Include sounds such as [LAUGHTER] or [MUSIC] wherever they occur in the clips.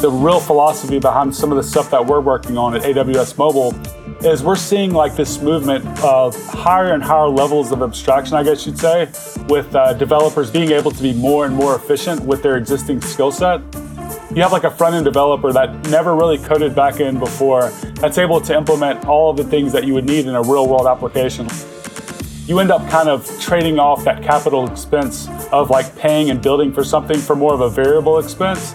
the real philosophy behind some of the stuff that we're working on at AWS Mobile is we're seeing like this movement of higher and higher levels of abstraction, I guess you'd say, with uh, developers being able to be more and more efficient with their existing skill set. You have like a front end developer that never really coded back end before, that's able to implement all of the things that you would need in a real world application. You end up kind of trading off that capital expense of like paying and building for something for more of a variable expense.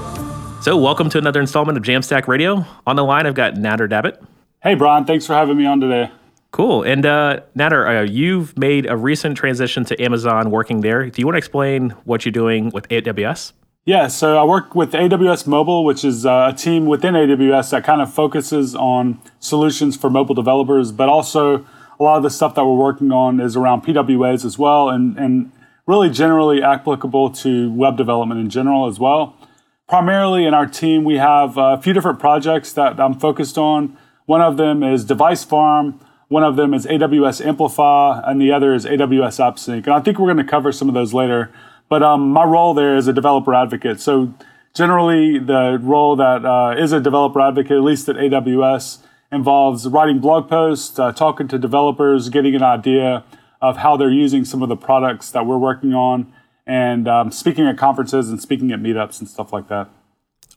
So, welcome to another installment of Jamstack Radio. On the line, I've got Nader Dabit. Hey, Brian, thanks for having me on today. Cool. And uh, Nader, uh, you've made a recent transition to Amazon working there. Do you want to explain what you're doing with AWS? Yeah, so I work with AWS Mobile, which is uh, a team within AWS that kind of focuses on solutions for mobile developers, but also a lot of the stuff that we're working on is around PWAs as well, and, and really generally applicable to web development in general as well. Primarily in our team, we have a few different projects that I'm focused on. One of them is Device Farm, one of them is AWS Amplify, and the other is AWS AppSync. And I think we're going to cover some of those later. But um, my role there is a developer advocate. So generally, the role that uh, is a developer advocate, at least at AWS, involves writing blog posts, uh, talking to developers, getting an idea of how they're using some of the products that we're working on, and um, speaking at conferences and speaking at meetups and stuff like that.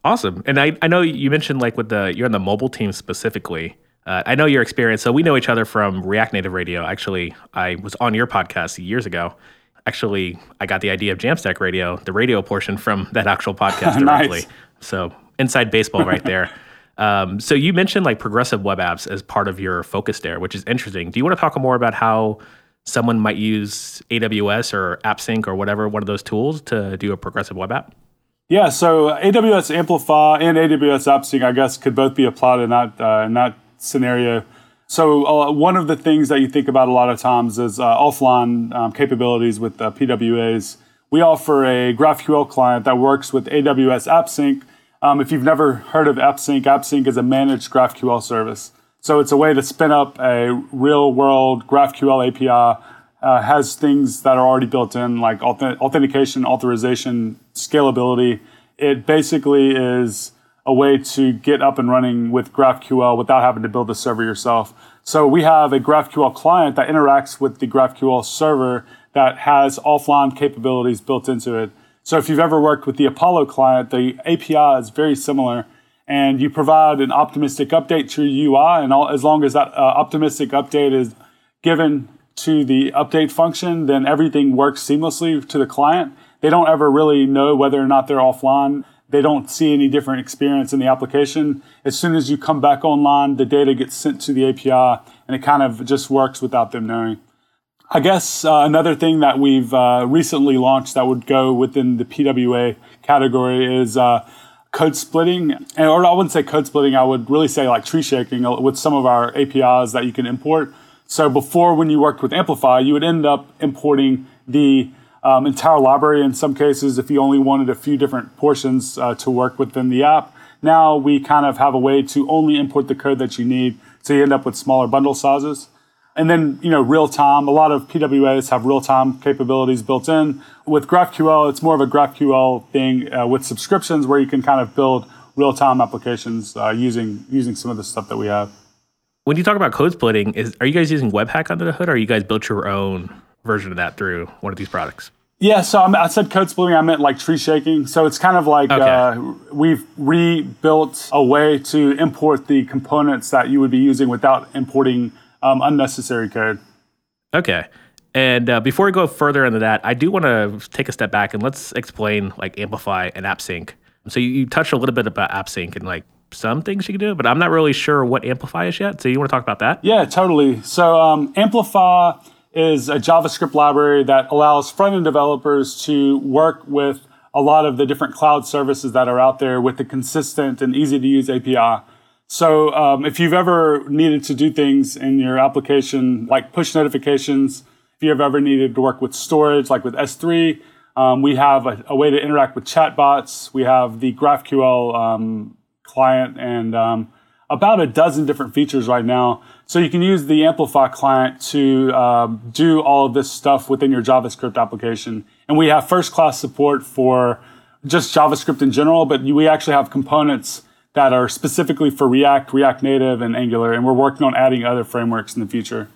Awesome. And I, I know you mentioned like with the you're on the mobile team specifically. Uh, I know your experience. So we know each other from React Native Radio. Actually, I was on your podcast years ago. Actually, I got the idea of Jamstack Radio, the radio portion from [LAUGHS] that actual podcast [LAUGHS] directly. nice. So inside baseball right there. [LAUGHS] um, so you mentioned like progressive web apps as part of your focus there, which is interesting. Do you want to talk more about how someone might use AWS or AppSync or whatever one of those tools to do a progressive web app? Yeah, so AWS Amplify and AWS AppSync, I guess, could both be applied in that uh, in that scenario. So uh, one of the things that you think about a lot of times is uh, offline um, capabilities with PWAs. We offer a GraphQL client that works with AWS AppSync. Um, if you've never heard of AppSync, AppSync is a managed GraphQL service. So it's a way to spin up a real world GraphQL API uh, has things that are already built in, like authentication, authorization, scalability. It basically is a way to get up and running with GraphQL without having to build the server yourself. So we have a GraphQL client that interacts with the GraphQL server that has offline capabilities built into it. So if you've ever worked with the Apollo client, the API is very similar and you provide an optimistic update to your UI. And all, as long as that uh, optimistic update is given to the update function, then everything works seamlessly to the client. They don't ever really know whether or not they're offline. They don't see any different experience in the application. As soon as you come back online, the data gets sent to the API and it kind of just works without them knowing. I guess uh, another thing that we've uh, recently launched that would go within the PWA category is uh, code splitting. Or I wouldn't say code splitting, I would really say like tree shaking with some of our APIs that you can import. So before, when you worked with Amplify, you would end up importing the um, entire library in some cases if you only wanted a few different portions uh, to work within the app. Now we kind of have a way to only import the code that you need, so you end up with smaller bundle sizes. And then, you know, real time, a lot of PWAs have real time capabilities built in. With GraphQL, it's more of a GraphQL thing uh, with subscriptions where you can kind of build real time applications uh, using, using some of the stuff that we have. When you talk about code splitting, is are you guys using Webpack under the hood, or are you guys built your own version of that through one of these products? Yeah, so I said code splitting. I meant like tree shaking. So it's kind of like okay. uh, we've rebuilt a way to import the components that you would be using without importing um, unnecessary code. Okay. And uh, before we go further into that, I do want to take a step back and let's explain like Amplify and AppSync. So you, you touched a little bit about AppSync and like some things you can do, but I'm not really sure what Amplify is yet. So you want to talk about that? Yeah, totally. So um, Amplify is a JavaScript library that allows front end developers to work with a lot of the different cloud services that are out there with a consistent and easy to use API. So um, if you've ever needed to do things in your application, like push notifications, if you've ever needed to work with storage, like with S3, um, we have a, a, way to interact with chatbots. We have the GraphQL um, client and um, about a dozen different features right now. So you can use the Amplify client to um, do all of this stuff within your JavaScript application. And we have first class support for just JavaScript in general, but we actually have components that are specifically for React, React Native, and Angular. And we're working on adding other frameworks in the future.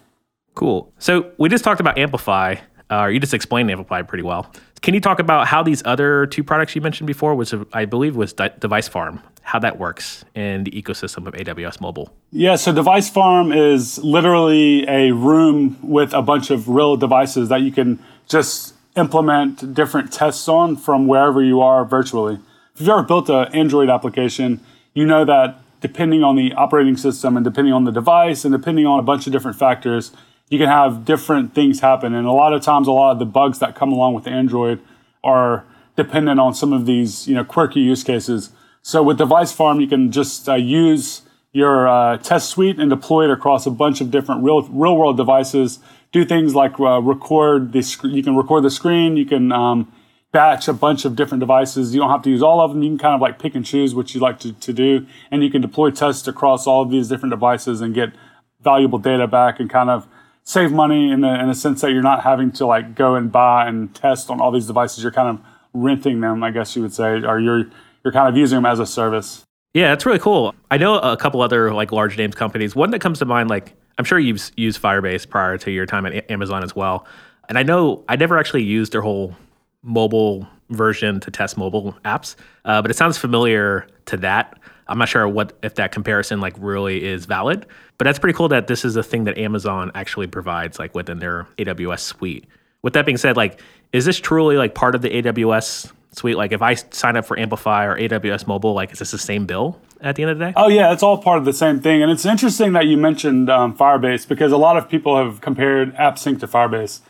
Cool. So we just talked about Amplify, uh, or you just explained Amplify pretty well. Can you talk about how these other two products you mentioned before, which I believe was Device Farm, how that works in the ecosystem of AWS Mobile? Yeah, so Device Farm is literally a room with a bunch of real devices that you can just implement different tests on from wherever you are virtually. If you've ever built an Android application, you know that depending on the operating system and depending on the device and depending on a bunch of different factors, you can have different things happen. And a lot of times, a lot of the bugs that come along with Android are dependent on some of these, you know, quirky use cases. So with Device Farm, you can just uh, use your uh, test suite and deploy it across a bunch of different real real world devices. Do things like uh, record the sc- you can record the screen. You can um, batch a bunch of different devices. You don't have to use all of them. You can kind of like pick and choose what you like to, to do, and you can deploy tests across all of these different devices and get valuable data back and kind of save money in the in a sense that you're not having to like go and buy and test on all these devices. You're kind of renting them, I guess you would say, or you're you're kind of using them as a service. Yeah, that's really cool. I know a couple other like large names companies. One that comes to mind, like I'm sure you've used Firebase prior to your time at Amazon as well. And I know I never actually used their whole mobile version to test mobile apps, uh, but it sounds familiar to that. I'm not sure what if that comparison like really is valid, but that's pretty cool that this is a thing that Amazon actually provides like within their AWS suite. With that being said, like is this truly like part of the AWS suite? Like if I sign up for Amplify or AWS Mobile, like is this the same bill at the end of the day? Oh yeah, it's all part of the same thing. And it's interesting that you mentioned um, Firebase because a lot of people have compared AppSync to Firebase.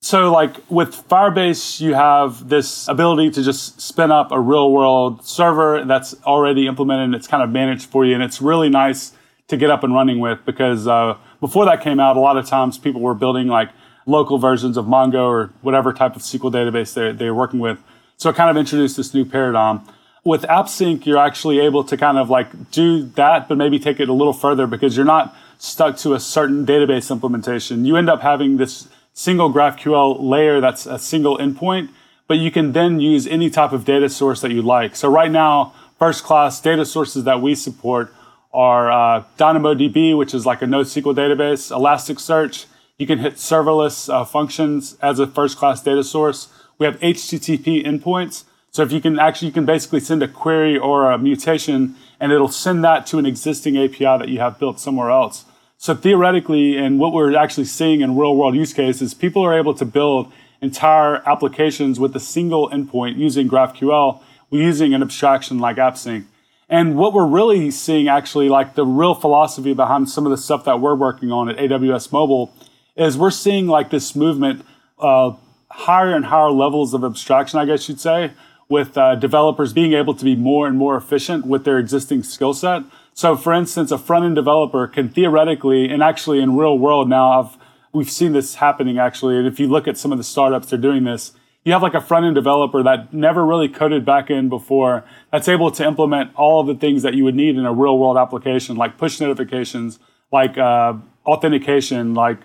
So, like with Firebase, you have this ability to just spin up a real world server that's already implemented and it's kind of managed for you. And it's really nice to get up and running with because uh, before that came out, a lot of times people were building like local versions of Mongo or whatever type of SQL database they, they're working with. So, it kind of introduced this new paradigm. With AppSync, you're actually able to kind of like do that, but maybe take it a little further because you're not stuck to a certain database implementation. You end up having this single GraphQL layer that's a single endpoint, but you can then use any type of data source that you like. So right now, first class data sources that we support are uh, DynamoDB, which is like a NoSQL database, Elasticsearch. You can hit serverless uh, functions as a first class data source. We have HTTP endpoints. So if you can actually, you can basically send a query or a mutation and it'll send that to an existing API that you have built somewhere else. So theoretically, and what we're actually seeing in real world use cases, people are able to build entire applications with a single endpoint using GraphQL, using an abstraction like AppSync. And what we're really seeing actually, like the real philosophy behind some of the stuff that we're working on at AWS Mobile, is we're seeing like this movement of higher and higher levels of abstraction, I guess you'd say, with uh, developers being able to be more and more efficient with their existing skill set. So, for instance, a front end developer can theoretically, and actually in real world now, I've, we've seen this happening actually. And if you look at some of the startups, they're doing this. You have like a front end developer that never really coded back end before that's able to implement all of the things that you would need in a real world application, like push notifications, like uh, authentication, like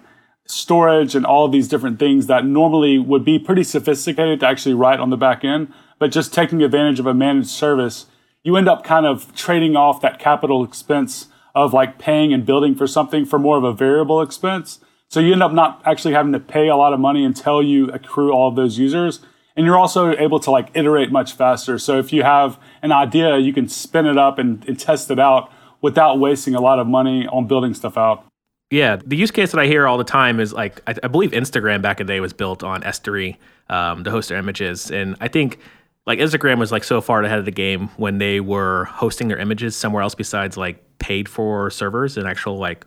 storage, and all these different things that normally would be pretty sophisticated to actually write on the back end. But just taking advantage of a managed service you end up kind of trading off that capital expense of like paying and building for something for more of a variable expense. So you end up not actually having to pay a lot of money until you accrue all of those users. And you're also able to like iterate much faster. So if you have an idea, you can spin it up and, and test it out without wasting a lot of money on building stuff out. Yeah, the use case that I hear all the time is like I, I believe Instagram back in the day was built on S3 um, to host their images, and I think like Instagram was like so far ahead of the game when they were hosting their images somewhere else besides like paid for servers and actual like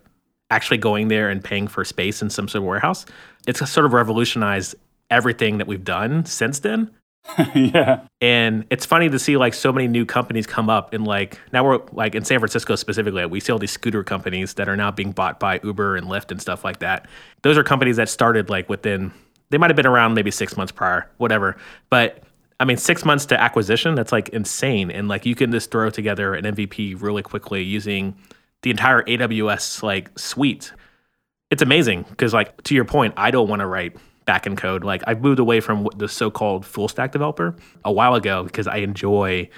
actually going there and paying for space in some sort of warehouse. It's sort of revolutionized everything that we've done since then. [LAUGHS] yeah. And it's funny to see like so many new companies come up and like now we're like in San Francisco specifically, we see all these scooter companies that are now being bought by Uber and Lyft and stuff like that. Those are companies that started like within they might have been around maybe six months prior, whatever. But I mean, six months to acquisition, that's like insane. And like you can just throw together an MVP really quickly using the entire AWS like suite. It's amazing because like to your point, I don't want to write back backend code. Like I've moved away from the so-called full stack developer a while ago because I enjoy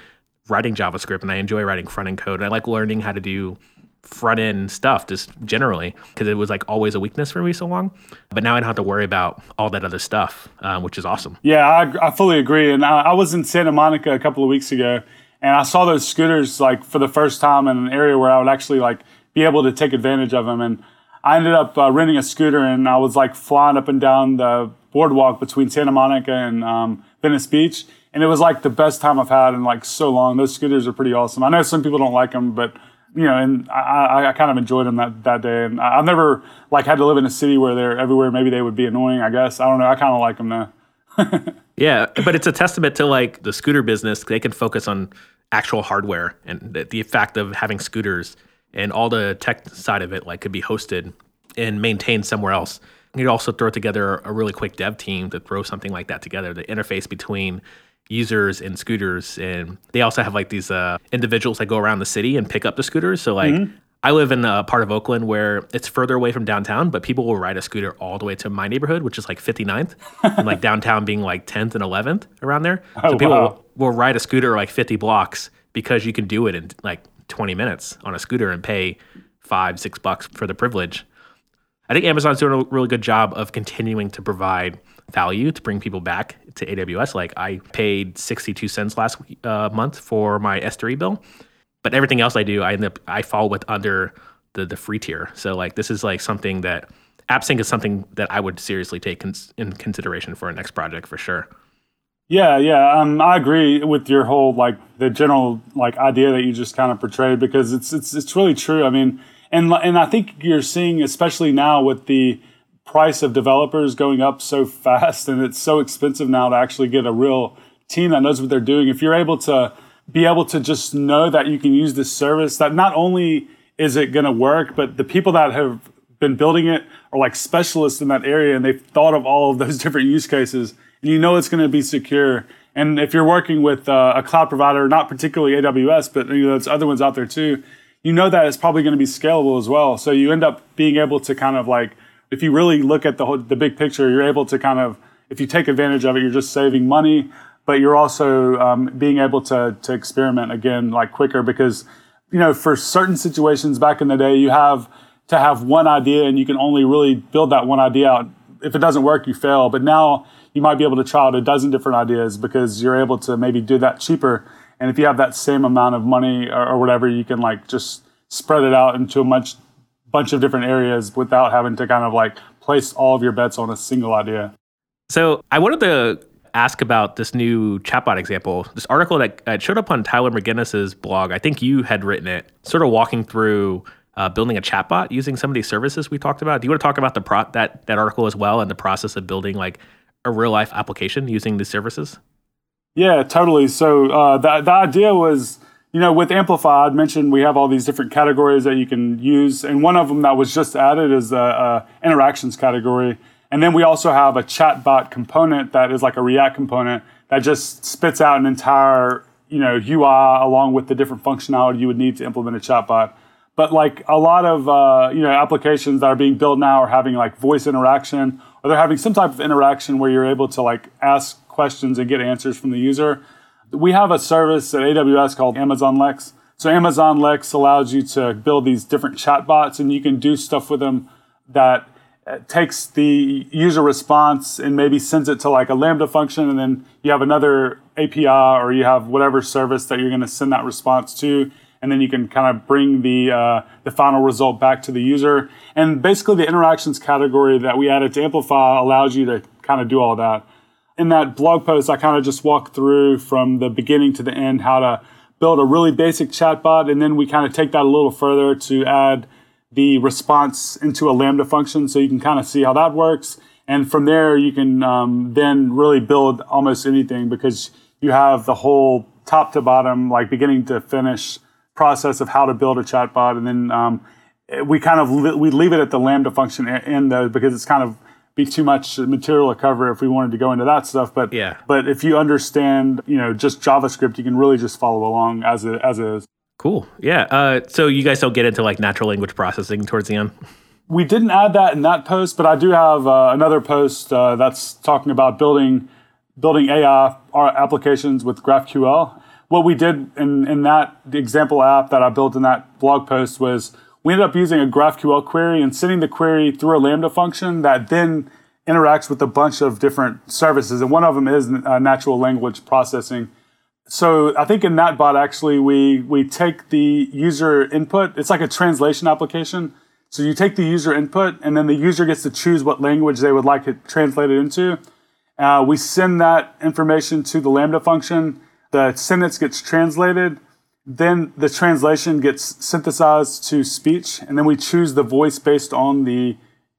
writing JavaScript and I enjoy writing front end code. I like learning how to do front end stuff just generally because it was like always a weakness for me so long. But now I don't have to worry about all that other stuff, um, which is awesome. Yeah, I, I fully agree. And I, I, was in Santa Monica a couple of weeks ago, and I saw those scooters like for the first time in an area where I would actually like be able to take advantage of them. And I ended up uh, renting a scooter, and I was like flying up and down the boardwalk between Santa Monica and um, Venice Beach. And it was like the best time I've had in like so long. Those scooters are pretty awesome. I know some people don't like them, but you know, and I, I kind of enjoyed them that, that day. And I've never like had to live in a city where they're everywhere. Maybe they would be annoying. I guess I don't know. I kind of like them though. [LAUGHS] yeah, but it's a testament to like the scooter business. They can focus on actual hardware and the, the fact of having scooters and all the tech side of it like could be hosted and maintained somewhere else. You'd also throw together a really quick dev team to throw something like that together. The interface between users and scooters and they also have like these uh, individuals that go around the city and pick up the scooters so like mm-hmm. i live in a part of oakland where it's further away from downtown but people will ride a scooter all the way to my neighborhood which is like 59th and like [LAUGHS] downtown being like 10th and 11th around there oh, so people wow. will, will ride a scooter like 50 blocks because you can do it in like 20 minutes on a scooter and pay five six bucks for the privilege i think amazon's doing a really good job of continuing to provide value to bring people back to AWS. Like I paid 62 cents last uh, month for my S3 bill, but everything else I do, I end up I fall with under the the free tier. So like this is like something that AppSync is something that I would seriously take cons- in consideration for a next project for sure. Yeah, yeah, um, I agree with your whole like the general like idea that you just kind of portrayed because it's it's it's really true. I mean, and and I think you're seeing especially now with the price of developers going up so fast and it's so expensive now to actually get a real team that knows what they're doing. If you're able to be able to just know that you can use this service, that not only is it going to work, but the people that have been building it are like specialists in that area and they've thought of all of those [LAUGHS] different use cases and you know it's going to be secure. And if you're working with uh, a cloud provider, not particularly AWS, but you know, there's other ones out there too, you know that it's probably going to be scalable as well. So you end up being able to kind of like if you really look at the whole, the big picture, you're able to kind of, if you take advantage of it, you're just saving money, but you're also um, being able to to experiment again like quicker because you know for certain situations back in the day you have to have one idea and you can only really build that one idea out. If it doesn't work, you fail. But now you might be able to try out a dozen different ideas because you're able to maybe do that cheaper. And if you have that same amount of money or, or whatever, you can like just spread it out into a much bunch of different areas without having to kind of like place all of your bets on a single idea. So I wanted to ask about this new chatbot example. This article that showed up on Tyler McGinnis's blog. I think you had written it, sort of walking through uh, building a chatbot using some of these services we talked about. Do you want to talk about the pro- that that article as well and the process of building like a real life application using these services? Yeah, totally. So uh, the the idea was you know, with Amplify, I'd mentioned we have all these different categories that you can use, and one of them that was just added is the uh, interactions category. And then we also have a chatbot component that is like a React component that just spits out an entire, you know, UI along with the different functionality you would need to implement a chatbot. But like a lot of uh, you know applications that are being built now are having like voice interaction, or they're having some type of interaction where you're able to like ask questions and get answers from the user. We have a service at AWS called Amazon Lex. So Amazon Lex allows you to build these different chatbots and you can do stuff with them that uh, takes the user response and maybe sends it to like a Lambda function and then you have another API or you have whatever service that you're going to send that response to and then you can kind of bring the uh, the final result back to the user. And basically, the interactions category that we added to Amplify allows you to kind of do all that in that blog post, I kind of just walk through from the beginning to the end how to build a really basic chatbot, and then we kind of take that a little further to add the response into a Lambda function, so you can kind of see how that works. And from there, you can um, then really build almost anything because you have the whole top to bottom, like beginning to finish process of how to build a chatbot. And then um, we kind of li- we leave it at the Lambda function end though because it's kind of be too much material to cover if we wanted to go into that stuff. But yeah. but if you understand, you know, just JavaScript, you can really just follow along as it as is. Cool. Yeah. Uh, so you guys don't get into like natural language processing towards the end. We didn't add that in that post, but I do have uh, another post uh, that's talking about building building AI applications with GraphQL. What we did in, in that example app that I built in that blog post was we ended up using a GraphQL query and sending the query through a Lambda function that then interacts with a bunch of different services. And one of them is uh, natural language processing. So I think in that bot, actually, we, we take the user input. It's like a translation application. So you take the user input and then the user gets to choose what language they would like it translated into. Uh, we send that information to the Lambda function. The sentence gets translated then the translation gets synthesized to speech, and then we choose the voice based on the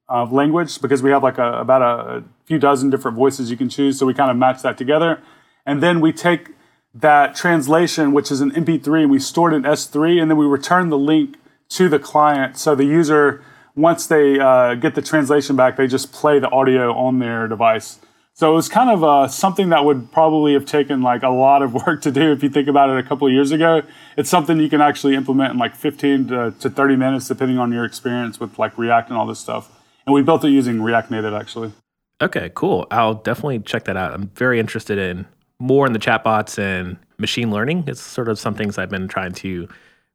uh, language because we have like a, about a, few dozen different voices you can choose. So we kind of match that together. And then we take that translation, which is an MP3, and we store it in S3, and then we return the link to the client. So the user, once they uh, get the translation back, they just play the audio on their device. So it was kind of uh, something that would probably have taken like a lot of [LAUGHS] work to do if you think about it a couple of years ago. It's something you can actually implement in like 15 to, to 30 minutes, depending on your experience with like React and all this stuff. And we built it using React Native actually. Okay, cool. I'll definitely check that out. I'm very interested in more in the chatbots and machine learning. It's sort of some things I've been trying to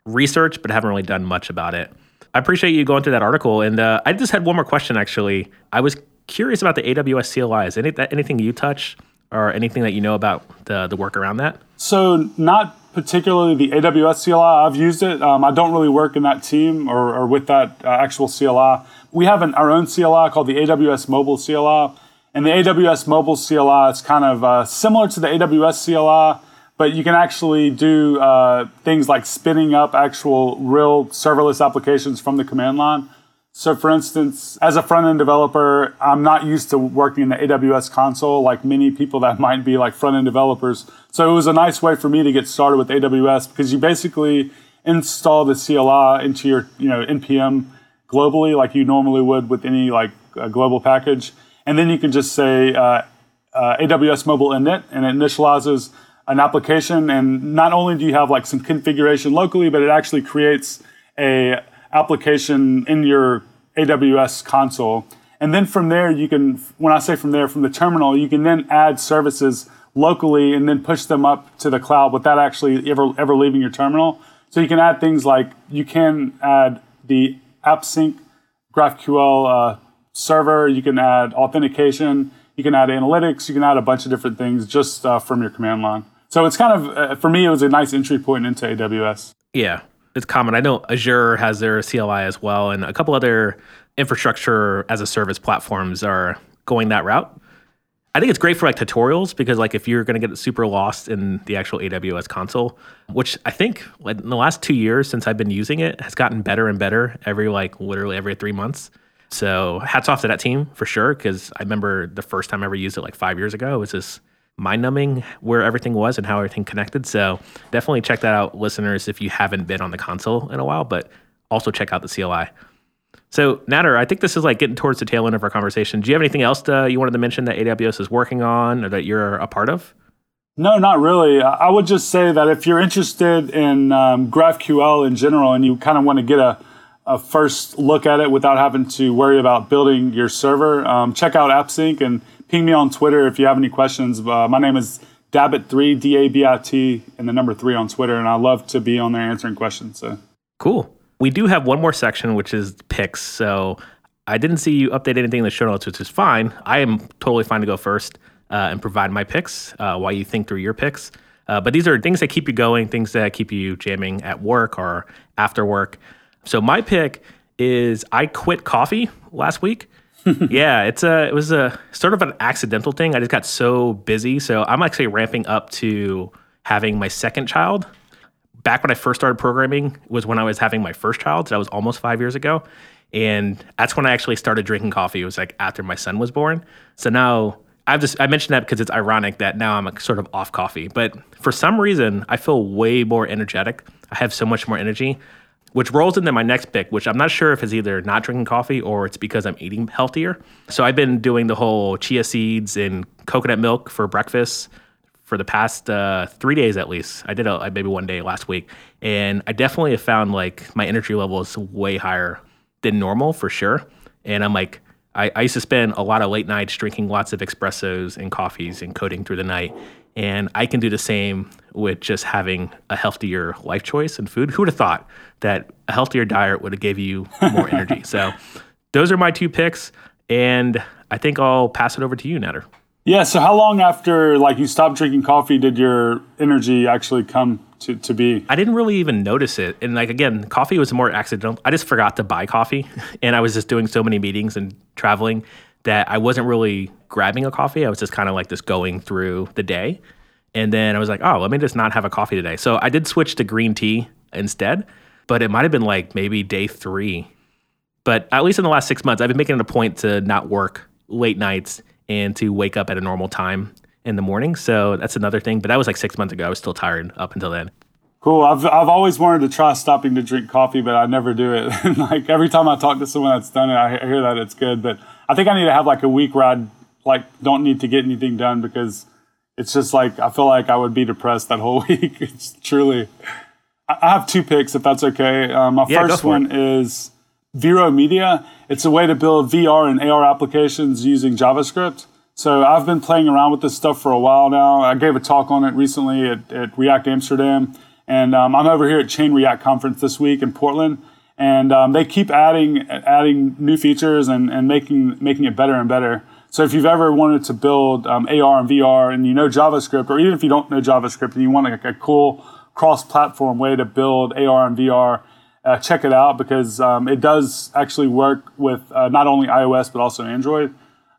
research, but haven't really done much about it. I appreciate you going through that article. And uh, I just had one more question actually. I was curious about the AWS CLI. Is any, anything you touch or anything that you know about the, the work around that? So, not particularly the AWS CLI. I've used it. Um, I don't really work in that team or, or with that uh, actual CLI. We have an, our own CLI called the AWS Mobile CLI. And the AWS Mobile CLI is kind of uh, similar to the AWS CLI, but you can actually do uh, things like spinning up actual real serverless applications from the command line. So, for instance, as a front end developer, I'm not used to working in the AWS console like many people that [LAUGHS] might be like front end developers. So, it was a nice way for me to get started with AWS because you basically install the CLI into your you know npm globally like you normally would with any like global package, and then you can just say uh, uh, AWS mobile init, and it initializes an application. And not only do you have like some configuration locally, but it actually creates a application in your AWS console. And then from there, you can, when I say from there, from the terminal, you can then add services locally and then push them up to the cloud without actually ever, ever leaving your terminal. So you can add things like you can add the AppSync GraphQL uh, server, you can add authentication, you can add analytics, you can add a bunch of different things just uh, from your command line. So it's kind of, uh, for me, it was a nice entry point into AWS. Yeah it's common. I know Azure has their CLI as well, and a couple other infrastructure as a service platforms are going that route. I think it's great for like tutorials because like if you're going to get super lost in the actual AWS console, which I think in the last two years since I've been using it has gotten better and better every like literally every three months. So hats off to that team for sure because I remember the first time I ever used it like five years ago. It was just mind numbing where everything was and how everything connected. So definitely check that out, listeners, if you haven't been on the console in a while, but also check out the CLI. So, Nader, I think this is like getting towards the tail end of our conversation. Do you have anything else to, you wanted to mention that AWS is working on or that you're a part of? No, not really. I would just say that if you're interested in um, GraphQL in general and you kind of want to get a, a first look at it without having to worry about building your server, um, check out AppSync and ping me on Twitter if you have any questions. Uh, my name is Dabit3, D A B I T, and the number three on Twitter, and I love to be on there answering questions. So cool. We do have one more section, which is picks. So I didn't see you update anything in the show notes, which is fine. I am totally fine to go first uh, and provide my picks uh, while you think through your picks. Uh, but these are things that keep you going, things that keep you jamming at work or after work. So my pick is I quit coffee last week. Yeah, it's a it was a sort of an accidental thing. I just got so busy, so I'm actually ramping up to having my second child. Back when I first started programming was when I was having my first child. So that was almost five years ago, And that's when I actually started drinking coffee. It was like after my son was born. So now I've just I mentioned that because it's ironic that now I'm sort of off coffee. But for some reason, I feel way more energetic. I have so much more energy, which rolls into my next pick, which I'm not sure if it's either not drinking coffee or it's because I'm eating healthier. So I've been doing the whole chia seeds and coconut milk for breakfast for the past uh, three days at least. I did a, maybe one day last week, and I definitely have found like my energy level is way higher than normal for sure. And I'm like, I, I used to spend a lot of late nights drinking lots of espressos and coffees and coding through the night. And I can do the same with just having a healthier life choice and food. Who would have thought that a healthier diet would have gave you more [LAUGHS] energy? So those are my two picks. And I think I'll pass it over to you, Nader. Yeah. So how long after like you stopped drinking coffee did your energy actually come to, to be? I didn't really even notice it. And like again, coffee was more accidental. I just forgot to buy coffee [LAUGHS] and I was just doing so many meetings and traveling that I wasn't really grabbing a coffee. I was just kind of like just going through the day. And then I was like, oh, let me just not have a coffee today. So I did switch to green tea instead, but it might have been like maybe day three. But at least in the last six months, I've been making it a point to not work late nights and to wake up at a normal time in the morning. So that's another thing. But that was like six months ago. I was still tired up until then. Cool. I've, I've always wanted to try stopping to drink coffee, but I never do it. [LAUGHS] like every time I talk to someone that's done it, I hear that it's good. But I think I need to have like a week where I like don't need to get anything done because it's just like I feel like I would be depressed that whole [LAUGHS] week. it's truly. I have two picks if that's okay. Um, my yeah, first one is Viro Media. It's a way to build VR and AR applications using JavaScript. So I've been playing around with this stuff for a while now. I gave a talk on it recently at, at React Amsterdam, and um, I'm over here at Chain React conference this week in Portland. And um, they keep adding adding new features and, and making making it better and better. So if you've ever wanted to build um, AR and VR and you know JavaScript, or even if you don't know JavaScript and you want like a cool cross-platform way to build AR and VR, uh, check it out because um, it does actually work with uh, not only iOS but also Android.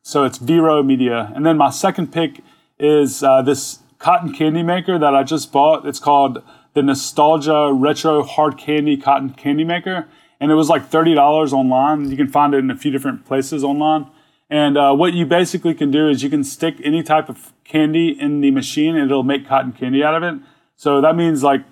So it's Viro Media. And then my second pick is uh, this cotton candy maker that I just bought. It's called the Nostalgia Retro Hard Candy Cotton Candy Maker. And it was like $30 online. You can find it in a few different places online. And uh, what you basically can do is you can stick any type of candy in the machine and it'll make cotton candy out of it. So that means like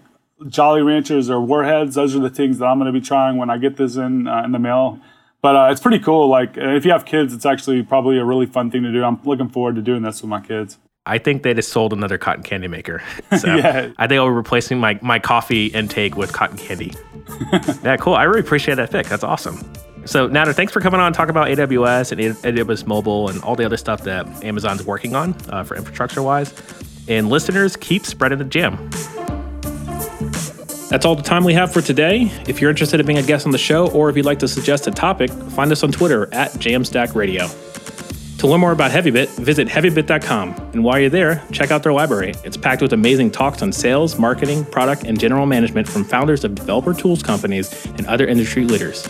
Jolly Ranchers or Warheads. Those are the things that I'm going to be trying when I get this in uh, in the mail. But uh, it's pretty cool. Like if you have kids, it's actually probably a really fun thing to do. I'm looking forward to doing this with my kids. I think they just sold another cotton candy maker. [LAUGHS] So yeah. I think I'll be replacing my, my coffee intake with cotton candy. [LAUGHS] yeah, cool. I really appreciate that pick. That's awesome. So, Nader, thanks for coming on talk about AWS and AWS Mobile and all the other stuff that Amazon's working on uh, for infrastructure wise. And listeners, keep spreading the jam. That's all the time we have for today. If you're interested in being a guest on the show or if you'd like to suggest a topic, find us on Twitter at Jamstack Radio. To learn more about Heavybit, visit heavybit.com. And while you're there, check out their library. It's packed with amazing talks on sales, marketing, product, and general management from founders of developer tools companies and other industry leaders.